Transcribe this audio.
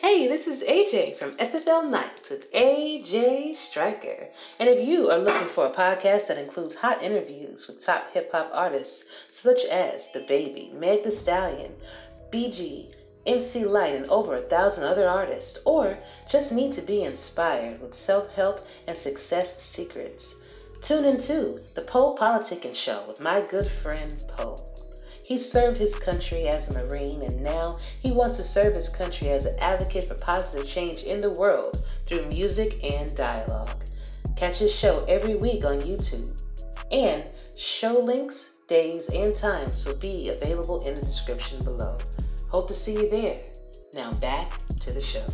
Hey, this is AJ from SFL Nights with AJ Striker. And if you are looking for a podcast that includes hot interviews with top hip hop artists such as DaBaby, Meg The Stallion, BG, MC Lyte, and over a thousand other artists, or just need to be inspired with self help and success secrets, tune into The Poe Politicking Show with my good friend Poe. He served his country as a Marine, and now he wants to serve his country as an advocate for positive change in the world through music and dialogue. Catch his show every week on YouTube. And show links, days, and times will be available in the description below. Hope to see you there. Now back to the show.